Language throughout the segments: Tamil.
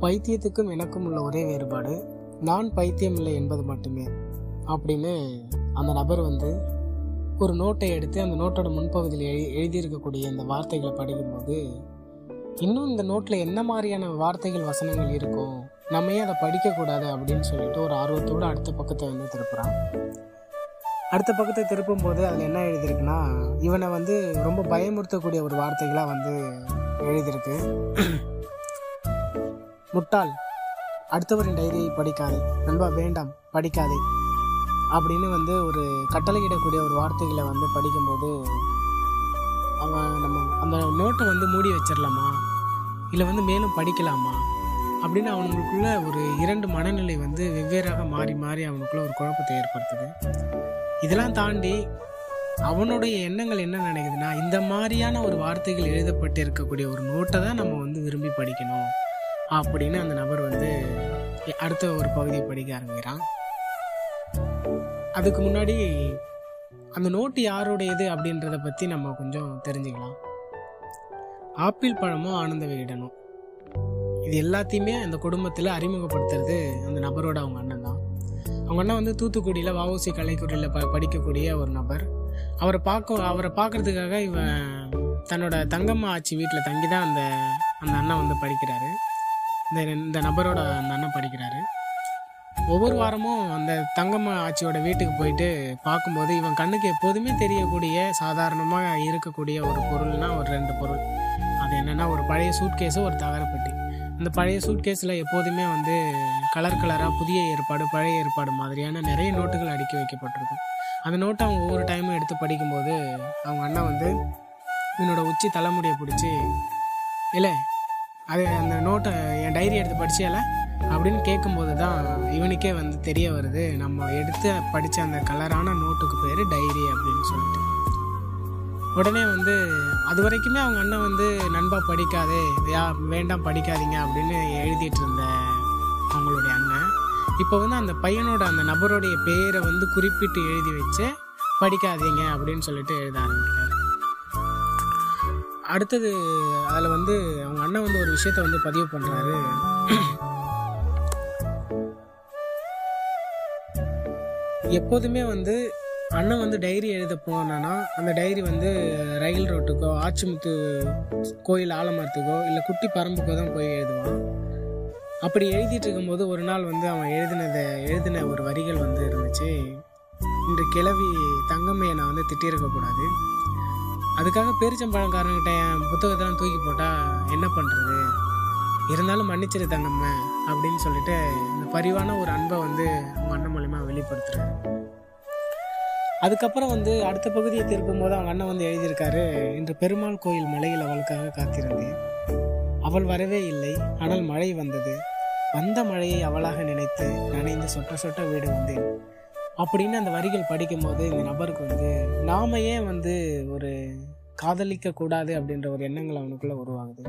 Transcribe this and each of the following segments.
பைத்தியத்துக்கும் எனக்கும் உள்ள ஒரே வேறுபாடு நான் பைத்தியம் இல்லை என்பது மட்டுமே. அப்படின்னு அந்த நபர் வந்து ஒரு நோட்டை எடுத்து அந்த நோட்டோட முன்பகுதியில் எழு எழுதியிருக்கக்கூடிய இந்த வார்த்தைகளை படிக்கும்போது இன்னும் இந்த நோட்டில் என்ன மாதிரியான வார்த்தைகள் வசனங்கள் இருக்கும் நம்ம ஏன் அதை படிக்கக்கூடாது அப்படின்னு சொல்லிட்டு ஒரு ஆர்வத்தோடு அடுத்த பக்கத்தை வந்து திருப்புறான். அடுத்த பக்கத்தை திருப்பும் போது அதில் என்ன எழுதியிருக்குன்னா இவனை வந்து ரொம்ப பயமுறுத்தக்கூடிய ஒரு வார்த்தைகளாக வந்து எழுதியிருக்கு. முட்டாள். அடுத்தவரின் டைரியை படிக்காதே. நண்பா வேண்டாம் படிக்காதே. அப்படின்னு வந்து ஒரு கட்டளையிடக்கூடிய ஒரு வார்த்தைகளை வந்து படிக்கும்போது அவன் நம்ம அந்த நோட்டை வந்து மூடி வச்சிடலாமா? இல்லை வந்து மேலும் படிக்கலாமா? அப்படின்னு அவனுக்குள்ள ஒரு இரண்டு மனநிலை வந்து வெவ்வேறாக மாறி மாறி அவனுக்குள்ள ஒரு குழப்பத்தை ஏற்படுத்துது. இதெல்லாம் தாண்டி அவனுடைய எண்ணங்கள் என்ன நினைக்குதுன்னா இந்த மாதிரியான ஒரு வார்த்தைகள் எழுதப்பட்டு இருக்கக்கூடிய ஒரு நோட்டை தான் நம்ம வந்து விரும்பி படிக்கணும். அப்படின்னு அந்த நபர் வந்து அடுத்த ஒரு பகுதியை படிக்க ஆரம்பிக்கிறான். அதுக்கு முன்னாடி அந்த நோட்டு யாருடையது அப்படின்றத பற்றி நம்ம கொஞ்சம் தெரிஞ்சுக்கலாம். ஆப்பிள் பழமும் ஆனந்த விகடனும் இது எல்லாத்தையுமே அந்த குடும்பத்தில் அறிமுகப்படுத்துறது அந்த நபரோட அவங்க அண்ணன் தான். அவங்க அண்ணன் வந்து தூத்துக்குடியில் வஉசி கலைக்குடியில் ப படிக்கக்கூடிய ஒரு நபர். அவரை பார்க்க அவரை பார்க்கறதுக்காக இவன் தன்னோட தங்கம்மா ஆச்சி வீட்டில் தங்கி தான் அந்த அந்த அண்ணன் வந்து படிக்கிறாரு. இந்த இந்த நபரோட அந்த அண்ணன் படிக்கிறாரு. ஒவ்வொரு வாரமும் அந்த தங்கம்மா ஆச்சியோட வீட்டுக்கு போயிட்டு பார்க்கும்போது இவன் கண்ணுக்கு எப்போதுமே தெரியக்கூடிய சாதாரணமாக இருக்கக்கூடிய ஒரு பொருள்னா ஒரு ரெண்டு பொருள். அது என்னென்னா ஒரு பழைய சூட்கேஸு ஒரு தகரப்பட்டி அந்த பழைய சூட்கேஸில் எப்போதுமே வந்து கலர் கலராக புதிய ஏற்பாடு பழைய ஏற்பாடு மாதிரியான நிறைய நோட்டுகள் அடுக்கி வைக்கப்பட்டிருக்கும். அந்த நோட்டை அவங்க ஒவ்வொரு டைமும் எடுத்து படிக்கும்போது அவங்க அண்ணன் வந்து என்னோடய உச்சி தலைமுடியை பிடிச்சி இல்லை அது அந்த நோட்டை என் டைரி எடுத்து படிச்சியல அப்படின்னு கேட்கும்போது தான் இவனுக்கே வந்து தெரிய வருது. நம்ம எடுத்து படித்த அந்த கலரான நோட்டுக்கு பேர் டைரி அப்படின்னு சொல்லிட்டு. உடனே வந்து அது வரைக்குமே அவங்க அண்ணன் வந்து நண்பா படிக்காதே. யா வேண்டாம் படிக்காதீங்க. அப்படின்னு எழுதிட்டு இருந்த அவங்களுடைய அண்ணன். இப்போ வந்து அந்த பையனோட அந்த நபருடைய பேரை வந்து குறிப்பிட்டு எழுதி வச்சு படிக்காதீங்க. அப்படின்னு சொல்லிட்டு எழுத ஆரம்பிக்கிறார். அடுத்தது அதில் வந்து அவங்க அண்ணன் வந்து ஒரு விஷயத்த வந்து பதிவு பண்ணுறாரு எப்போதுமே வந்து அண்ணன் வந்து டைரி எழுத போனான்னா அந்த டைரி வந்து ரயில் ரோட்டுக்கோ ஆச்சிமுத்து கோயில் ஆலமரத்துக்கோ இல்லை குட்டி பரம்புக்கோ தான் போய் எழுதுவான். அப்படி எழுதிட்டு இருக்கும்போது ஒரு நாள் வந்து அவன் எழுதினதை எழுதின ஒரு வரிகள் வந்து இருந்துச்சு. இன்று கிளவி தங்கம்மையை நான் வந்து திட்டியிருக்கக்கூடாது. அதுக்காக பேரிச்சம்பழங்காரங்கிட்ட என் புத்தகத்தெல்லாம் தூக்கி போட்டால் என்ன பண்ணுறது இருந்தாலும் மன்னிச்சிரு நம்ம அப்படின்னு சொல்லிட்டு இந்த பரிவான ஒரு அன்பை வந்து அவங்க அண்ணன் மூலயமா வெளிப்படுத்துறாரு. அதுக்கப்புறம் வந்து அடுத்த பகுதியை திருப்பும் போது அவங்க அண்ணன் வந்து எழுதியிருக்காரு இன்று பெருமாள் கோயில் மலையில் அவளுக்காக காத்திருந்தேன். அவள் வரவே இல்லை ஆனால் மழை வந்தது. வந்த மழையை அவளாக நினைத்து நனைந்து சொட்ட சொட்ட வீடு வந்தேன். அப்படின்னு அந்த வரிகள் படிக்கும்போது இந்த நபருக்கு வந்து நாம ஏன் வந்து ஒரு காதலிக்க கூடாது? அப்படின்ற ஒரு எண்ணங்கள் அவனுக்குள்ள உருவாகுது.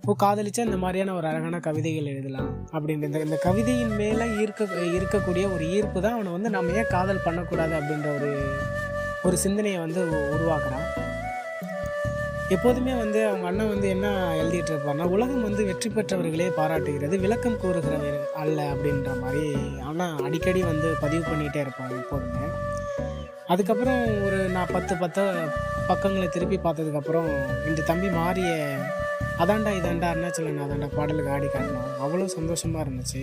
இப்போ காதலிச்சா இந்த மாதிரியான ஒரு அழகான கவிதைகள் எழுதலாம். அப்படின்ற இந்த இந்த கவிதையின் மேலே ஈர்க்க இருக்கக்கூடிய ஒரு ஈர்ப்பு தான் அவனை வந்து நம்ம ஏன் காதல் பண்ணக்கூடாது? அப்படின்ற ஒரு ஒரு சிந்தனையை வந்து உருவாக்குறான். எப்போதுமே வந்து அவங்க அண்ணன் வந்து என்ன எழுதிட்டு இருப்பார்னா உலகம் வந்து வெற்றி பெற்றவர்களே பாராட்டுகிறது. விளக்கம் கூறுகிறவர் அல்ல அப்படின்ற மாதிரி ஆனால் அடிக்கடி வந்து பதிவு பண்ணிகிட்டே இருப்பாங்க எப்போதுமே. அதுக்கப்புறம் ஒரு நான் பத்து பத்து பக்கங்களை திருப்பி பார்த்ததுக்கப்புறம் இந்த தம்பி மாறிய அதாண்டா இதாண்டா அருணாச்சலன் அதாண்டா பாடலுக்கு ஆடி காட்டினான். அவ்வளோ சந்தோஷமாக இருந்துச்சு.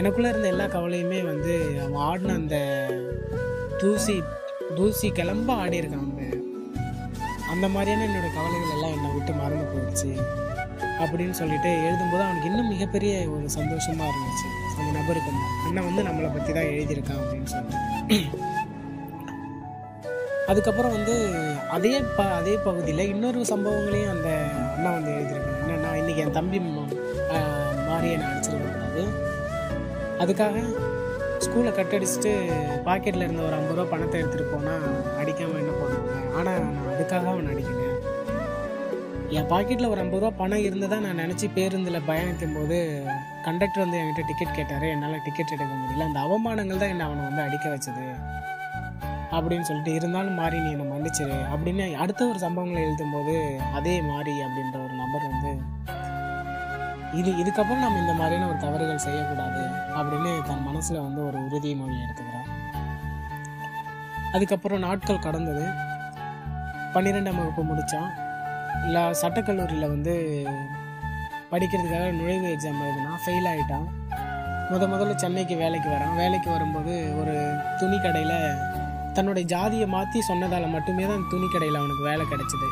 எனக்குள்ளே இருந்த எல்லா கவலையுமே வந்து அவன் ஆடின அந்த தூசி தூசி கிளம்ப ஆடி இருக்கான். அந்த மாதிரியான என்னோட கவலைகள் எல்லாம் என்னை விட்டு மறந்து போயிடுச்சு அப்படின்னு சொல்லிட்டு எழுதும்போது அவனுக்கு இன்னும் மிகப்பெரிய ஒரு சந்தோஷமாக இருந்துச்சு. அந்த நபருக்கு அண்ணன் வந்து நம்மளை பற்றி தான் எழுதியிருக்கான் அப்படின்னு சொல்லிட்டு. அதுக்கப்புறம் வந்து அதே ப அதே பகுதியில் இன்னொரு சம்பவங்களையும் அந்த அண்ணா வந்து எழுதியிருக்காங்க என்னென்னா இன்றைக்கி என் தம்பி ம- நான் அடிச்சிருக்கக்கூடாது அதுக்காக ஸ்கூலை கட் அடிச்சுட்டு பாக்கெட்டில் இருந்த ஒரு ஐம்பது ரூபா பணத்தை எடுத்துகிட்டு போனால் அடிக்காமல் என்ன பண்ணுவாங்க? ஆனால் அதுக்காக அவன் அடிக்கல என் பாக்கெட்டில் ஒரு ஐம்பது ரூபா பணம் இருந்ததாக நான் நினச்சி பேருந்தில் பயணிக்கும் போது கண்டக்டர் வந்து என்கிட்ட டிக்கெட் கேட்டார். என்னால் டிக்கெட் எடுக்க முடியல. அந்த அவமானங்கள் தான் என்னை அவனை வந்து அடிக்க வச்சது. அப்படின்னு சொல்லிட்டு இருந்தாலும் மாறி நீ என்னை மன்னிச்சிரு. அப்படின்னு அடுத்த ஒரு சம்பவங்களை எழுதும்போது அதே மாறி அப்படின்ற ஒரு நபர் வந்து இது இதுக்கப்புறம் நம்ம இந்த மாதிரியான ஒரு தவறுகள் செய்யக்கூடாது அப்படின்னு தன் மனசில் வந்து ஒரு உறுதிமொழி எடுத்துக்கிறான் அதுக்கப்புறம் நாட்கள் கடந்தது. பன்னிரெண்டாம் வகுப்பு முடித்தான் இல்லை சட்டக்கல்லூரியில் வந்து படிக்கிறதுக்காக நுழைவு எக்ஸாம் எழுதினா ஃபெயில் ஆகிட்டான் முத முதல்ல சென்னைக்கு வேலைக்கு வரான். வேலைக்கு வரும்போது ஒரு துணி கடையில் தன்னுடைய ஜாதியை மாற்றி சொன்னதால் மட்டுமே தான் துணி கடையில் அவனுக்கு வேலை கிடைச்சிது.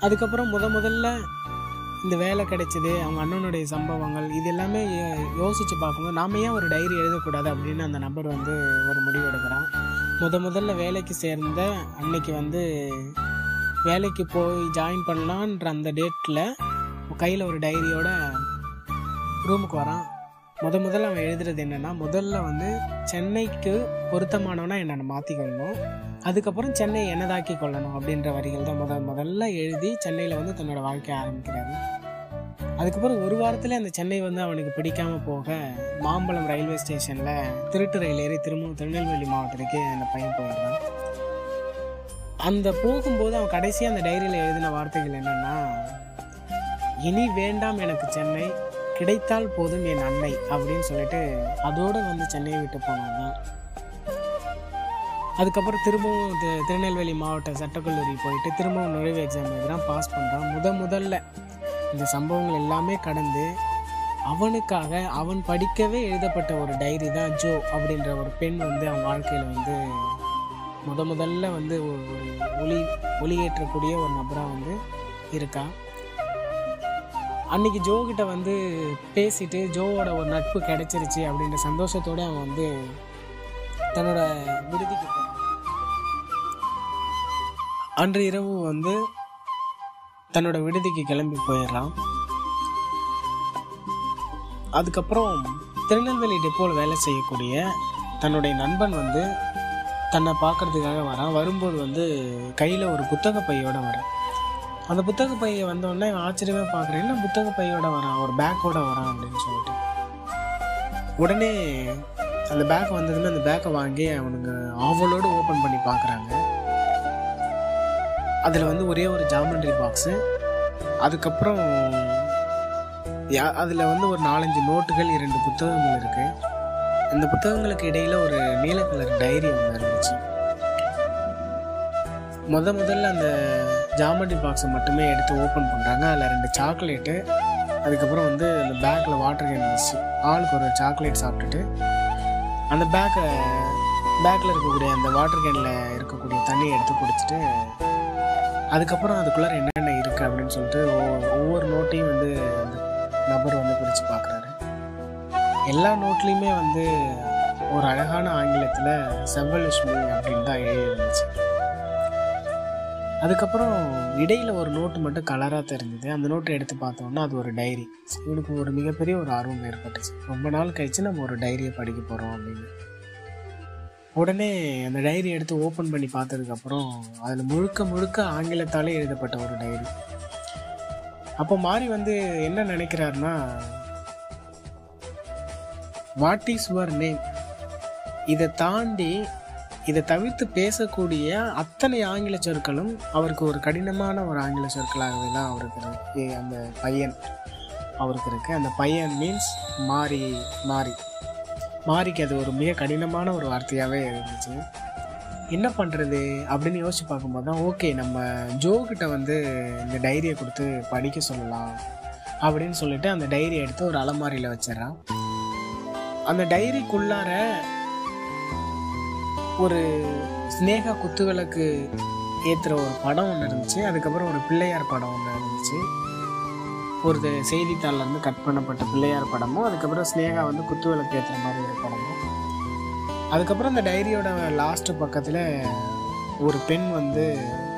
அதுக்கப்புறம் முத முதல்ல இந்த வேலை கிடைச்சிது அவங்க அண்ணனுடைய சம்பவங்கள் இது எல்லாமே யோ- பார்க்கும்போது நாம ஏன் ஒரு டைரி எழுதக்கூடாது அப்படின்னு அந்த நபர் வந்து ஒரு முடிவு எடுக்கிறான். முத முதல்ல வேலைக்கு சேர்ந்த அன்னைக்கு வந்து வேலைக்கு போய் ஜாயின் பண்ணலான்ற அந்த டேட்டில் கையில் ஒரு டைரியோட ரூமுக்கு வரான். முத முதல்ல அவன் எழுதுறது என்னென்னா முதல்ல வந்து சென்னைக்கு பொருத்தமானவனா என்னை மாற்றிக்கொள்ளணும் அதுக்கப்புறம் சென்னை என்னதாக்கி கொள்ளணும் அப்படின்ற வரிகள் தான் முத முதல்ல எழுதி சென்னையில் வந்து தன்னோட வாழ்க்கையை ஆரம்பிக்கிறாரு. அதுக்கப்புறம் ஒரு வாரத்தில் அந்த சென்னை வந்து அவனுக்கு பிடிக்காம போக மாம்பழம் ரயில்வே ஸ்டேஷனில் திருட்டு ரயில் ஏறி திரும்ப திருநெல்வேலி மாவட்டத்துக்கு அந்த பையன் போயிடுறான். அந்த போகும்போது அவன் கடைசியாக அந்த டைரியில் எழுதின வார்த்தைகள் என்னன்னா இனி வேண்டாம் எனக்கு சென்னை கிடைத்தால் போதும் என் அன்னை அப்படின்னு சொல்லிட்டு அதோடு வந்து சென்னையை விட்டு போனாங்க அதுக்கப்புறம் திரும்பவும் திருநெல்வேலி மாவட்ட சட்டக்கல்லூரி போயிட்டு திரும்பவும் நுழைவு எக்ஸாம் எழுதுறான் பாஸ் பண்ணுறான் முத முதல்ல இந்த சம்பவங்கள் எல்லாமே கடந்து அவனுக்காக அவன் படிக்கவே எழுதப்பட்ட ஒரு டைரி தான் ஜோ அப்படின்ற ஒரு பெண் வந்து அவன் வாழ்க்கையில் வந்து முத முதல்ல வந்து ஒரு ஒரு ஒளி ஒளியேற்றக்கூடிய ஒரு நபராக வந்து இருக்கான் அன்னைக்கு ஜோ கிட்ட வந்து பேசிட்டு ஜோவோட ஒரு நட்பு கிடைச்சிருச்சு அப்படின்ற சந்தோஷத்தோட அவன் வந்து தன்னோட விடுதிக்கு அன்று இரவு வந்து தன்னோட விடுதிக்கு கிளம்பி போயிடுறான். அதுக்கப்புறம் திருநெல்வேலி டெப்போவில் வேலை செய்யக்கூடிய தன்னுடைய நண்பன் வந்து தன்னை பார்க்கறதுக்காக வரான். வரும்போது வந்து கையில் ஒரு புத்தக பையோட வரான். அந்த புத்தக பையை வந்தோடனே ஆச்சரியமாக பார்க்குறேன் என்ன புத்தக பையோட வரான்? ஒரு பேக்கோட வரான் அப்படின்னு சொல்லிட்டு. உடனே அந்த பேக் வந்ததுமே அந்த பேக்கை வாங்கி அவனுங்க ஆவலோடு ஓப்பன் பண்ணி பார்க்குறாங்க. அதில் வந்து ஒரே ஒரு ஜாமெண்ட்ரி பாக்ஸு அதுக்கப்புறம் யா அதில் வந்து ஒரு நாலஞ்சு நோட்டுகள் இரண்டு புத்தகங்கள் இருக்குது அந்த புத்தகங்களுக்கு இடையில் ஒரு நீல கலர் டைரி ஒன்று இருந்துச்சு. முத முதல்ல அந்த ஜாமெண்ட்ரி பாக்ஸை மட்டுமே எடுத்து ஓப்பன் பண்ணுறாங்க அதில் ரெண்டு சாக்லேட்டு அதுக்கப்புறம் வந்து அந்த பேக்கில் வாட்டர் கேன் இருந்துச்சு. ஆளுக்கு ஒரு சாக்லேட் சாப்பிட்டுட்டு அந்த பேக்கை பேக்கில் இருக்கக்கூடிய அந்த வாட்டர் கேனில் இருக்கக்கூடிய தண்ணியை எடுத்து குடிச்சிட்டு அதுக்கப்புறம் அதுக்குள்ளார என்னென்ன இருக்குது அப்படின்னு சொல்லிட்டு ஒவ்வொரு- நோட்டையும் வந்து அந்த நபர் வந்து பிரித்து பார்க்குறாரு எல்லா நோட்லேயுமே வந்து ஒரு அழகான ஆங்கிலத்தில் செவ்வலட்சுமி அப்படின்னு தான் எழுதி இருந்துச்சு. அதுக்கப்புறம் இடையில் ஒரு நோட்டு மட்டும் கலராக தெரிஞ்சுது. அந்த நோட்டை எடுத்து பார்த்தோம்னா அது ஒரு டைரி இவனுக்கு ஒரு மிகப்பெரிய ஒரு ஆர்வம் ஏற்பட்டுச்சு. ரொம்ப நாள் கழிச்சு நம்ம ஒரு டைரியை படிக்க போகிறோம் அப்படின்னு. உடனே அந்த டைரி எடுத்து ஓப்பன் பண்ணி பார்த்ததுக்கப்புறம் அதில் முழுக்க முழுக்க ஆங்கிலத்தாலே எழுதப்பட்ட ஒரு டைரி அப்போ மாறி வந்து என்ன நினைக்கிறாருன்னா வாட் இஸ் யுவர் நேம் இதை தாண்டி இதை தவிர்த்து பேசக்கூடிய அத்தனை ஆங்கில சொற்களும் அவருக்கு ஒரு கடினமான ஒரு ஆங்கில சொற்களாகவே தான் அவருக்கு இருக்கு. அந்த பையன் அவருக்கு இருக்குது அந்த பையன் மீன்ஸ் மாறி மாறி மாறிக்கு அது ஒரு மிக கடினமான ஒரு வார்த்தையாகவே இருந்துச்சு. என்ன பண்ணுறது அப்படின்னு யோசிச்சு பார்க்கும்போது தான் ஓகே நம்ம ஜோக்கிட்ட வந்து இந்த டைரியை கொடுத்து படிக்க சொல்லலாம் அப்படின்னு சொல்லிட்டு அந்த டைரி எடுத்து ஒரு அலமாரியில் வச்சிடறான். அந்த டைரிக்குள்ளார ஒரு ஸ்னேகா குத்துவிளக்கு ஏற்றுற ஒரு படம் ஒன்று இருந்துச்சு. அதுக்கப்புறம் ஒரு பிள்ளையார் படம் ஒன்று இருந்துச்சு. ஒரு செய்தித்தாளில் வந்து கட் பண்ணப்பட்ட பிள்ளையார் படமும் அதுக்கப்புறம் ஸ்னேகா வந்து குத்துவிளக்கு ஏற்றுற மாதிரி ஒரு படமும். அதுக்கப்புறம் அந்த டைரியோட லாஸ்ட்டு பக்கத்தில் ஒரு பெண் வந்து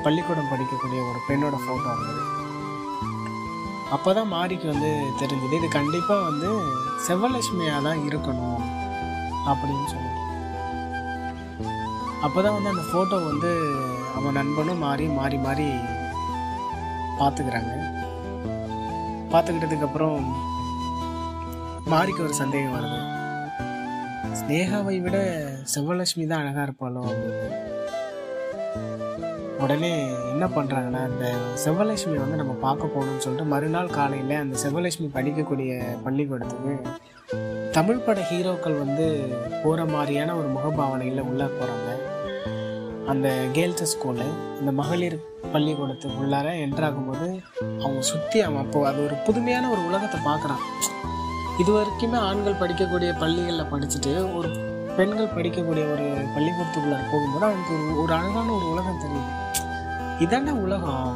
பள்ளிக்கூடம் படிக்கக்கூடிய ஒரு பெண்ணோட ஃபோட்டோ இருந்தது அப்போ தான் மாரிக்கு வந்து தெரிஞ்சது இது கண்டிப்பாக வந்து செவ்வலட்சுமியாக தான் இருக்கணும் அப்படின்னு சொல்லிட்டு. அப்போ தான் வந்து அந்த ஃபோட்டோ வந்து அவன் நண்பனும் மாறி மாறி மாறி பார்த்துக்கிறாங்க. பார்த்துக்கிட்டதுக்கப்புறம் மாரிக்கு ஒரு சந்தேகம் வருது. ஸ்னேகாவை விட செவ்வலட்சுமி தான் அழகாக இருப்பாளோ? அப்படின்னு. உடனே என்ன பண்ணுறாங்கன்னா அந்த செவ்வலட்சுமி வந்து நம்ம பார்க்க போகணும்னு சொல்லிட்டு மறுநாள் காலையில் அந்த செவ்வலட்சுமி படிக்கக்கூடிய பள்ளிக்கூடத்துக்கு தமிழ் பட ஹீரோக்கள் வந்து போகிற மாதிரியான ஒரு முகபாவனையில் உள்ளே போகிறாங்க அந்த கேர்ள்ஸு ஸ்கூலு இந்த மகளிர் பள்ளிக்கூடத்துக்கு உள்ளார என்ட்ராகும்போது அவங்க சுற்றி அவன் அப்போ அது ஒரு புதுமையான ஒரு உலகத்தை பார்க்குறான் இது வரைக்குமே ஆண்கள் படிக்கக்கூடிய பள்ளிகளில் படிச்சுட்டு ஒரு பெண்கள் படிக்கக்கூடிய ஒரு பள்ளிக்கூடத்துக்குள்ளார போகும்போது அவனுக்கு ஒரு ஒரு அழகான ஒரு உலகம் தெரியுது. இதாண்டா உலகம்.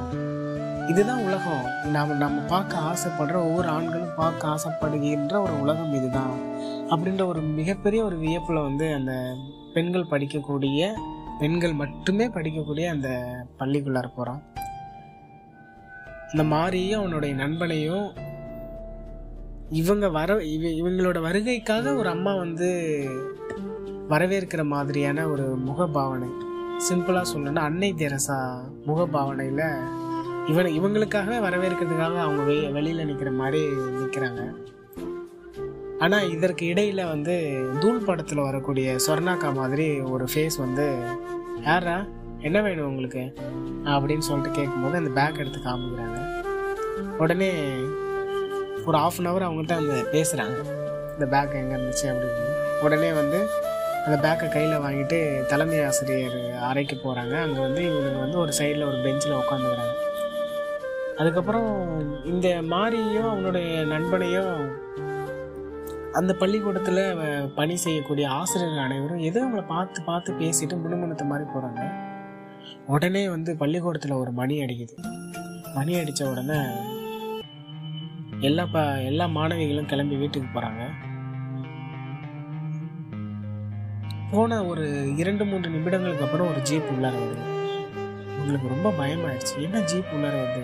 இதுதான் உலகம். நாம் நம்ம பார்க்க ஆசைப்படுற ஒவ்வொரு ஆண்களும் பார்க்க ஆசைப்படுகின்ற ஒரு உலகம் இதுதான். அப்படின்ற ஒரு மிகப்பெரிய ஒரு வியப்பில் வந்து அந்த பெண்கள் படிக்கக்கூடிய பெண்கள் மட்டுமே படிக்கக்கூடிய அந்த பள்ளிக்குள்ளார போகிறான் இந்த மாரியும் அவனுடைய நண்பனையும் இவங்க வர இவ இவங்களோட வருகைக்காக ஒரு அம்மா வந்து வரவேற்கிற மாதிரியான ஒரு முகபாவனை. சிம்பிளாக சொல்லணும்னா அன்னை தெரசா முகபாவனையில் இவன் இவங்களுக்காகவே வரவேற்கிறதுக்காக அவங்க வெ வெளியில் நிற்கிற மாதிரி நிற்கிறாங்க ஆனால் இதற்கு இடையில் வந்து தூள் படத்தில் வரக்கூடிய சொர்ணாக்கா மாதிரி ஒரு ஃபேஸ் வந்து யாரா என்ன வேணும் உங்களுக்கு? அப்படின்னு சொல்லிட்டு கேட்கும்போது அந்த பேக் எடுத்து காமிக்கிறாங்க. உடனே ஒரு ஆஃப் அன் ஹவர் அவங்கள்ட்ட அந்த பேசுகிறாங்க இந்த பேக் எங்கே இருந்துச்சு? அப்படின்னு. உடனே வந்து அந்த பேக்கை கையில் வாங்கிட்டு தலைமை ஆசிரியர் அறைக்கு போகிறாங்க அங்கே வந்து இவங்க வந்து ஒரு சைடில் ஒரு பெஞ்சில் உட்காந்துக்கிறாங்க அதுக்கப்புறம் இந்த மாரியும் அவனுடைய நண்பனையும் அந்த பள்ளிக்கூடத்தில் பணி செய்யக்கூடிய ஆசிரியர்கள் அனைவரும் எதோ அவங்கள பார்த்து பார்த்து பேசிட்டு முணுமுணுத்த மாதிரி போகிறாங்க உடனே வந்து பள்ளிக்கூடத்தில் ஒரு மணி அடிக்குது. மணி அடித்த உடனே எல்லா ப எல்லா மாணவிகளும் கிளம்பி வீட்டுக்கு போகிறாங்க போன ஒரு இரண்டு மூன்று நிமிடங்களுக்கு அப்புறம் ஒரு ஜீப் உள்ளார வருது. உங்களுக்கு ரொம்ப பயமாயிடுச்சு. என்ன ஜீப் உள்ளார வருது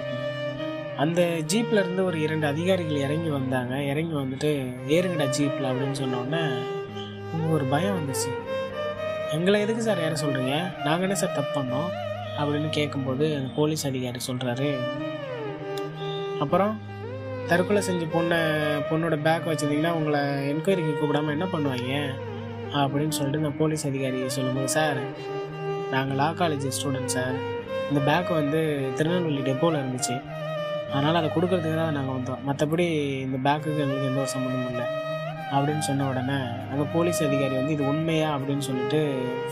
அந்த ஜீப்பில் இருந்து ஒரு இரண்டு அதிகாரிகள் இறங்கி வந்தாங்க. இறங்கி வந்துட்டு ஏறுங்கடா ஜீப்பில் அப்படின்னு சொன்னோடனே உங்களுக்கு ஒரு பயம் வந்துச்சு. எங்களை எதுக்கு சார் யாரை சொல்கிறீங்க நாங்கள் என்ன சார் தப்பு பண்ணோம்? அப்படின்னு கேட்கும்போது அந்த போலீஸ் அதிகாரி சொல்கிறாரு அப்புறம் தற்கொலை செஞ்ச பொண்ணை பொண்ணோட பேக் வச்சுருந்தீங்கன்னா உங்களை என்கொயரிக்கு கூப்பிடாம என்ன பண்ணுவாங்க? அப்படின்னு சொல்லிட்டு இந்த போலீஸ் அதிகாரி சொல்லும்போது சார் நாங்கள் லா காலேஜ் ஸ்டூடெண்ட் சார். இந்த பேக் வந்து திருநெல்வேலி டெப்போவில் இருந்துச்சு. அதனால் அதை கொடுக்கறதுக்கு தான் நாங்கள் வந்தோம். மற்றபடி இந்த பேக்குக்கு எங்களுக்கு எந்த ஒரு சம்மந்தமும் இல்லை. அப்படின்னு சொன்ன உடனே அந்த போலீஸ் அதிகாரி வந்து இது உண்மையா? அப்படின்னு சொல்லிட்டு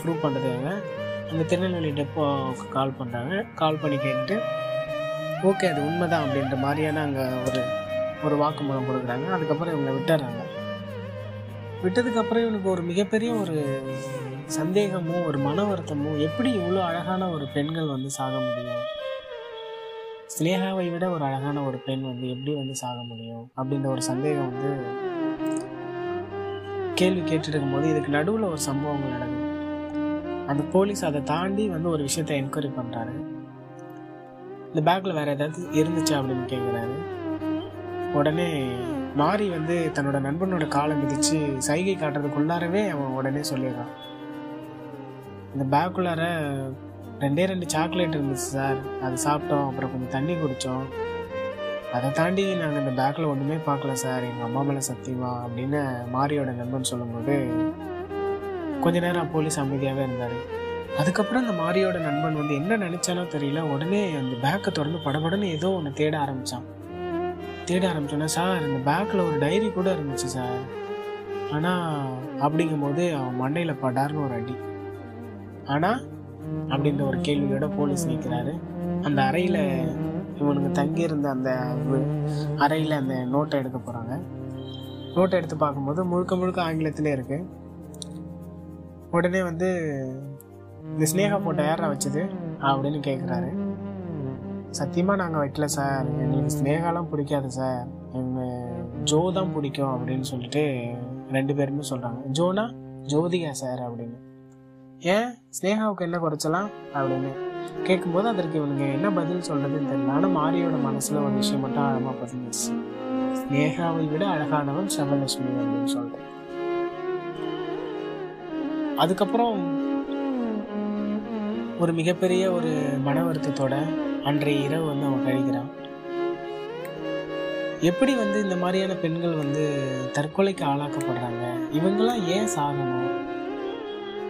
ப்ரூவ் பண்ணுறதுக்காக அந்த திருநெல்வேலி டெப்போ கால் பண்ணுறாங்க கால் பண்ணி கேட்டுட்டு ஓகே அது உண்மை தான் அப்படின்ற மாதிரியான அங்கே ஒரு ஒரு வாக்குமூலம் கொடுக்குறாங்க. அதுக்கப்புறம் இவங்களை விட்டுறாங்க. விட்டதுக்கப்புறம் இவனுக்கு ஒரு மிகப்பெரிய ஒரு சந்தேகமும் ஒரு மன வருத்தமும் எப்படி இவ்வளோ அழகான ஒரு பெண்கள் வந்து சாக முடியும்? ஸ்னேகாவை விட ஒரு அழகான ஒரு பெண் வந்து எப்படி வந்து சாக முடியும் அப்படின்ற ஒரு சந்தேகம் வந்து கேள்வி கேட்டுட்டு இருக்கும்போது இதுக்கு நடுவில் ஒரு சம்பவங்கள் நடக்குது. அந்த போலீஸ் அதை தாண்டி வந்து ஒரு விஷயத்தை என்கொயரி பண்ணுறாரு இந்த பேக்கில் வேறு ஏதாவது இருந்துச்சா அப்படின்னு கேட்குறாரு உடனே மாறி வந்து தன்னோட நண்பனோட காலை மிதித்து சைகை காட்டுறதுக்குள்ளாரவே அவன் உடனே சொல்லிடுறான். இந்த பேக்குள்ளார ரெண்டே ரெண்டு சாக்லேட் இருந்துச்சு சார். அது சாப்பிட்டோம் அப்புறம் கொஞ்சம் தண்ணி குடித்தோம் அதை தாண்டி நாங்கள் இந்த பேக்கில் ஒன்றுமே பார்க்கல சார். எங்கள் அம்மா மேலே சத்தியமா அப்படின்னு மாரியோட நண்பன் சொல்லும்போது கொஞ்ச நேரம் போலீஸ் அமைதியாகவே இருந்தார். அதுக்கப்புறம் அந்த மாரியோட நண்பன் வந்து என்ன நினச்சானோ தெரியல. உடனே அந்த பேக்கை திறந்து படபடன்னு ஏதோ ஒன்று தேட ஆரம்பித்தான் தேட ஆரம்பிச்சோன்னா சார் இந்த பேக்கில் ஒரு டைரி கூட இருந்துச்சு சார். ஆனால் அப்படிங்கும்போது அவன் மண்டையில் படார்னு ஒரு அடி. ஆனால் அப்படின்ற ஒரு கேள்வியோட போலீஸ் நிற்கிறாரு அந்த அறையில் இவனுக்கு தங்கியிருந்த அந்த அறையில் அந்த நோட்டை எடுக்க போகிறாங்க நோட்டை எடுத்து பார்க்கும்போது முழுக்க முழுக்க ஆங்கிலத்திலே இருக்கு. உடனே வந்து இந்த ஸ்னேகா போட்ட ஏற வச்சது? அப்படின்னு கேட்குறாரு சத்தியமாக நாங்கள் வைக்கல சார். எங்களுக்கு ஸ்னேகாலாம் பிடிக்காது சார். எங்கள் ஜோ தான் பிடிக்கும் அப்படின்னு சொல்லிட்டு ரெண்டு பேருமே சொல்கிறாங்க ஜோனா? ஜோதிகா சார் அப்படின்னு. ஏன் ஸ்னேகாவுக்கு என்ன குறைச்சலாம் அப்படின்னு கேட்கும்போது அதற்கு இவனுங்க என்ன பதில் சொல்றதுன்னு தெரியல. ஆனால் மாரியோட மனசுல ஒரு விஷயம் மட்டும் ஆழமா பதிஞ்சிச்சு ஸ்னேகாவை விட அழகானவன் சகலட்சுமி அப்படின்னு சொல்றேன். அதுக்கப்புறம் ஒரு மிகப்பெரிய ஒரு மன வருத்தத்தோட அன்றைய இரவு வந்து அவன் கழிக்கிறான். எப்படி வந்து இந்த மாதிரியான பெண்கள் வந்து தற்கொலைக்கு ஆளாக்கப்படுறாங்க? இவங்கெல்லாம் ஏன் சாகணும்?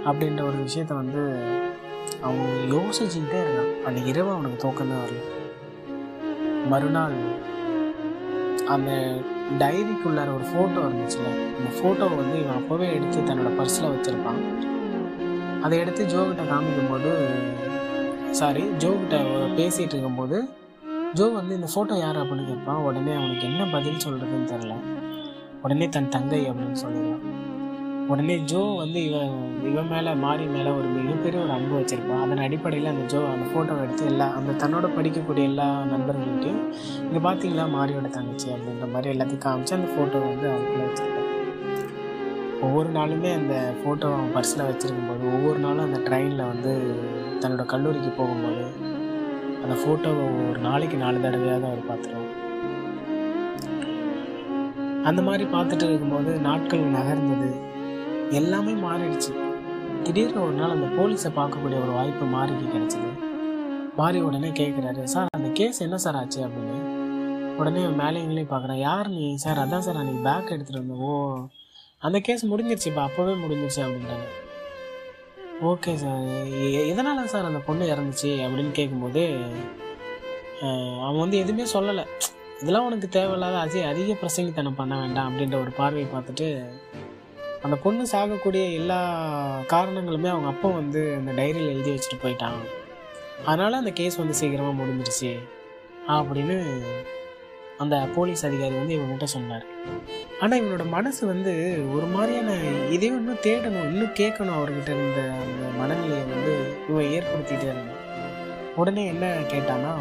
அப்படின்ற ஒரு விஷயத்த வந்து அவன் யோசிச்சுக்கிட்டே இருந்தான். அன்னைக்கு இரவு அவனுக்கு தூக்கமே வரல. மறுநாள் அந்த டைரிக்குள்ளார ஒரு ஃபோட்டோ இருந்துச்சுல அந்த ஃபோட்டோவை வந்து இவன் அப்போவே எடுத்து தன்னோட பர்ஸில் வச்சுருப்பான். அதை எடுத்து ஜோகிட்ட காமிக்கும்போது சாரி ஜோகிட்ட பேசிகிட்டு இருக்கும்போது ஜோ வந்து இந்த ஃபோட்டோ யார் அப்படின்னு கேட்பான். உடனே அவனுக்கு என்ன பதில் சொல்கிறதுன்னு தெரில உடனே தன் தங்கை அப்படின்னு சொல்லிடுவான். உடனே ஜோ வந்து இவன் இவன் மேலே மாரி மேலே ஒரு மிகப்பெரிய ஒரு அன்பு வச்சுருப்பான் அதன் அடிப்படையில் அந்த ஜோ அந்த ஃபோட்டோவை எடுத்து எல்லா அந்த தன்னோட படிக்கக்கூடிய எல்லா நண்பர்கள்ட்டையும் இங்கே பார்த்தீங்களா மாரியோட தங்கச்சி? அப்படின்ற மாதிரி எல்லாத்தையும் காமிச்சு அந்த ஃபோட்டோ வந்து அவனுக்குள்ள வச்சுருப்பான் ஒவ்வொரு நாளுமே அந்த ஃபோட்டோ அவன் பர்ஸில் வச்சுருக்கும்போது ஒவ்வொரு நாளும் அந்த ட்ரெயினில் வந்து தன்னோட கல்லூரிக்கு போகும்போது அந்த ஃபோட்டோவை ஒரு நாளைக்கு நாலு தடவையாக அவர் பார்த்துருவான் அந்த மாதிரி பார்த்துட்டு இருக்கும்போது நாட்கள் நகர்ந்தது. எல்லாமே மாறிடுச்சு. திடீர்னு ஒரு நாள் அந்த போலீஸை பார்க்கக்கூடிய ஒரு வாய்ப்பு மாறிக்கு கிடைச்சிது. மாறி உடனே கேட்குறாரு சார் அந்த கேஸ் என்ன சார் ஆச்சு? அப்படின்னு. உடனே மேலேங்களே பார்க்குறேன் யார் நீ? சார் அதான் சார் அன்றைக்கி பேக் எடுத்துகிட்டு வந்தோம். ஓ அந்த கேஸ் முடிஞ்சிருச்சுப்பா அப்போவே முடிஞ்சிருச்சு அப்படின்ட்டாங்க ஓகே சார் எதனால் சார் அந்த பொண்ணு இறந்துச்சு? அப்படின்னு கேட்கும்போது அவன் வந்து எதுவுமே சொல்லலை. இதெல்லாம் உனக்கு தேவையில்லாத அதிக அதிக பிரசங்கித்தனம் பண்ண வேண்டாம் அப்படின்ற ஒரு பார்வையை பார்த்துட்டு அந்த பொண்ணு சாகக்கூடிய எல்லா காரணங்களுமே அவங்க அப்பா வந்து அந்த டைரியில் எழுதி வச்சுட்டு போயிட்டாங்க. அதனால் அந்த கேஸ் வந்து சீக்கிரமாக முடிஞ்சிருச்சு. அப்படின்னு அந்த போலீஸ் அதிகாரி வந்து இவங்ககிட்ட சொன்னார். ஆனால் இவனோட மனசு வந்து ஒரு மாதிரியான இதையும் இன்னும் தேடணும் இன்னும் கேட்கணும் அவர்கிட்ட இருந்த அந்த மனநிலையை வந்து இவன் ஏற்படுத்திட்டே இருந்தான். உடனே என்ன கேட்டான்னா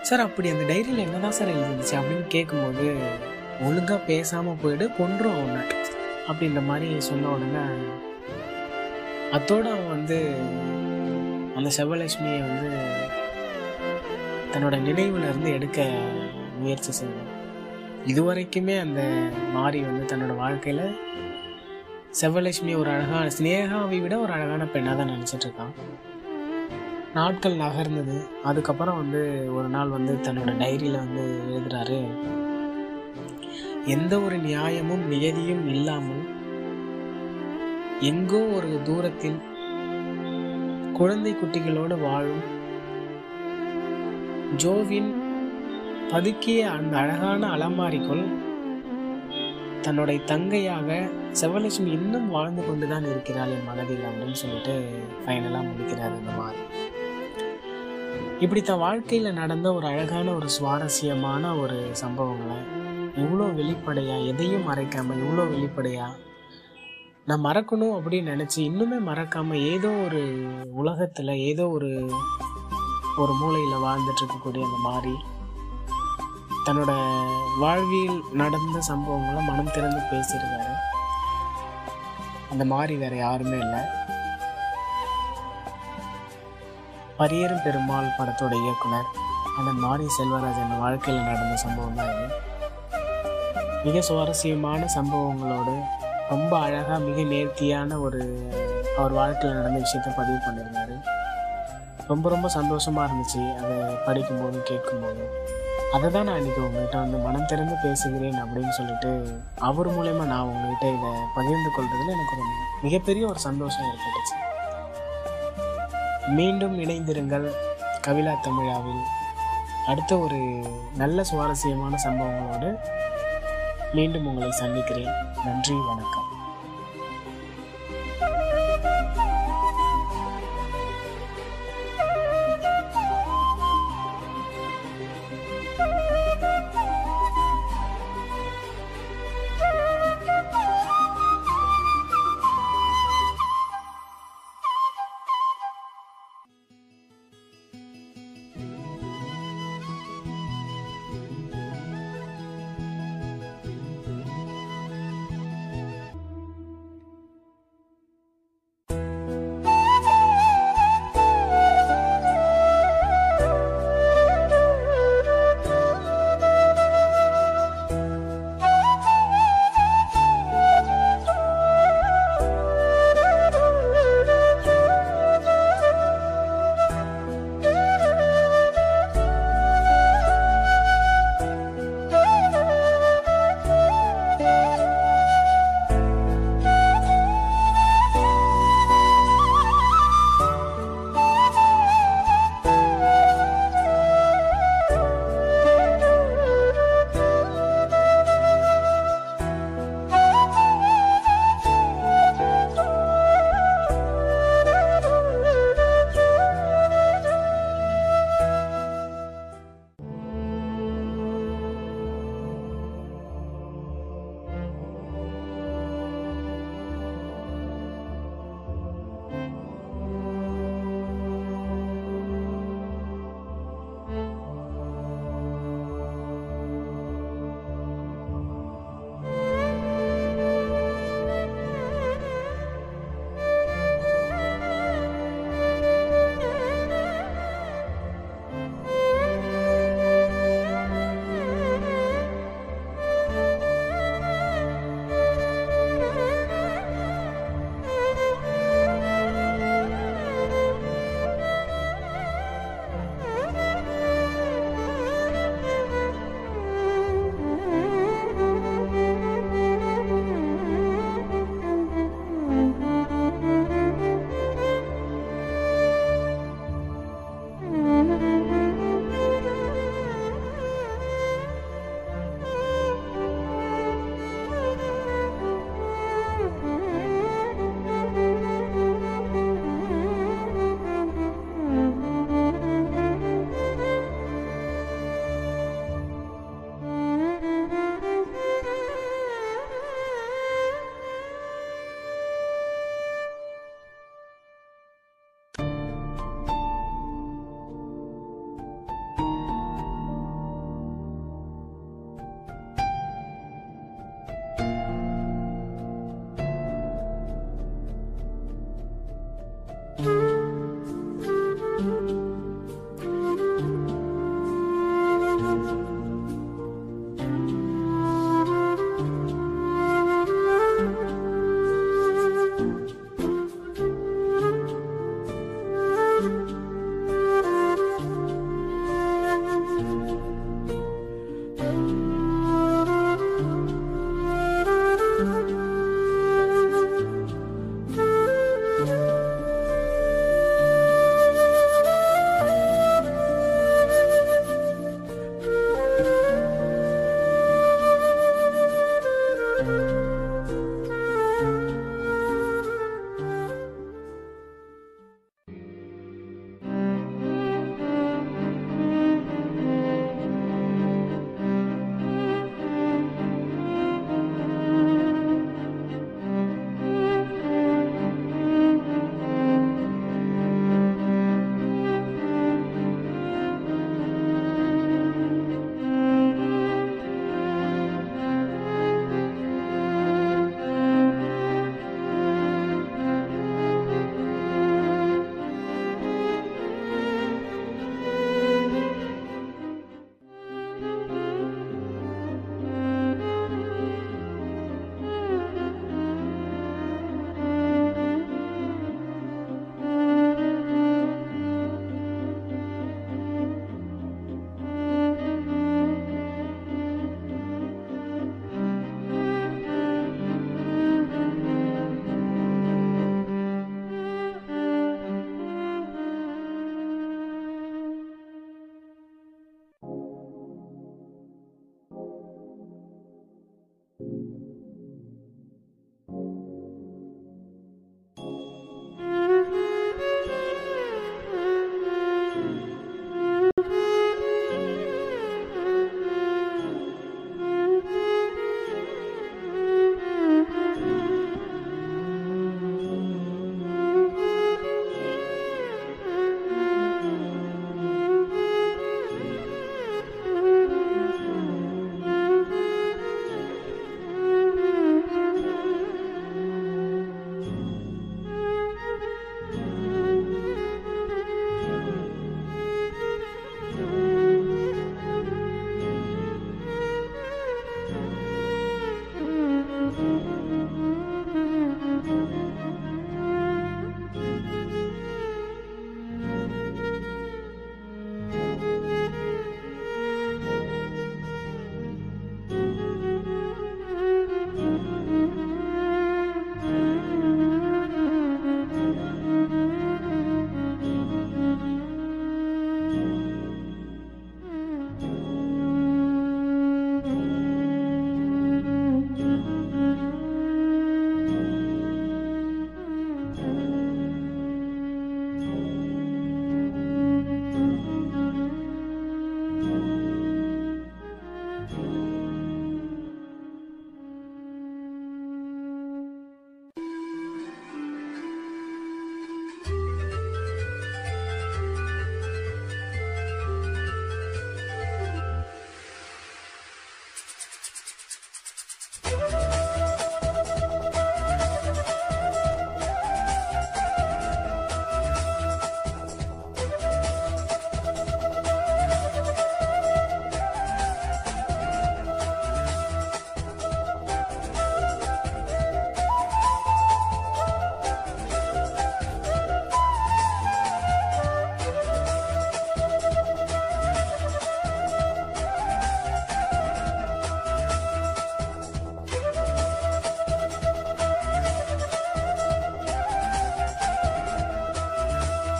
சார் அப்படி அந்த டைரியில் என்னதான் சார் எழுதிருந்துச்சு? அப்படின்னு கேட்கும்போது ஒழுங்காக பேசாமல் போயிடு கொன்றும் அவனை அப்படின்ற மாதிரி சொன்ன உடனே அத்தோடு அவன் வந்து அந்த செவலட்சுமியை வந்து தன்னோட நினைவுல இருந்து எடுக்க முயற்சி செய்வான் இதுவரைக்குமே அந்த மாறி வந்து தன்னோட வாழ்க்கையில் செவ்வலட்சுமி ஒரு அழகான ஸ்னேகாவை விட ஒரு அழகான பெண்ணாக தான் நினச்சிட்டு இருக்கான். நாட்கள் நகர்ந்தது. அதுக்கப்புறம் வந்து ஒரு நாள் வந்து தன்னோட டைரியில் வந்து எழுதுறாரு எந்த ஒரு நியாயமும் நியதியும் இல்லாமல் எங்கோ ஒரு தூரத்தில் குழந்தை குட்டிகளோடு வாழும் ஜோவின் பதுக்கிய அந்த அழகான அலமாரிக்குள் தன்னுடைய தங்கையாக செவலட்சுமி இன்னும் வாழ்ந்து கொண்டுதான் இருக்கிறாள் என் மனதில் அப்படின்னு சொல்லிட்டு ஃபைனலாக முடிக்கிறார் இந்த மாதிரி. இப்படி தன் வாழ்க்கையில் நடந்த ஒரு அழகான ஒரு சுவாரஸ்யமான ஒரு சம்பவங்களை இவ்வளோ வெளிப்படையா எதையும் மறைக்காம இவ்வளோ வெளிப்படையா நான் மறக்கணும் அப்படின்னு நினச்சி இன்னுமே மறக்காம ஏதோ ஒரு உலகத்தில் ஏதோ ஒரு ஒரு மூலையில் வாழ்ந்துட்டு இருக்கக்கூடிய அந்த மாதிரி தன்னோட வாழ்வியல் நடந்த சம்பவங்களை மனம் திறந்து பேசியிருக்காரு. அந்த மாதிரி வேற யாருமே இல்லை. பரியரும் பெருமாள் படத்தோட இயக்குனர் அந்த மாரி செல்வராஜன் வாழ்க்கையில் நடந்த சம்பவம் தான் இது. மிக சுவாரஸ்யமான சம்பவங்களோடு ரொம்ப அழகாக மிக நேர்த்தியான ஒரு அவர் வாழ்க்கையில் நடந்த விஷயத்த பதிவு பண்ணியிருந்தாரு. ரொம்ப ரொம்ப சந்தோஷமாக இருந்துச்சு அதை படிக்கும்போதும் கேட்கும்போதும். அதை தான் நான் இன்றைக்கி உங்கள்கிட்ட வந்து மனம் திறந்து பேசுகிறேன் அப்படின்னு சொல்லிட்டு அவர் மூலயமா நான் உங்கள்கிட்ட இதை பகிர்ந்து கொள்றதுல எனக்கு ஒரு மிகப்பெரிய ஒரு சந்தோஷம் ஏற்பட்டுச்சு. மீண்டும் இணைந்திருங்கள் கவிழா தமிழாவில். அடுத்த ஒரு நல்ல சுவாரஸ்யமான சம்பவங்களோடு மீண்டும் உங்களை சந்திக்கிறேன். நன்றி வணக்கம்.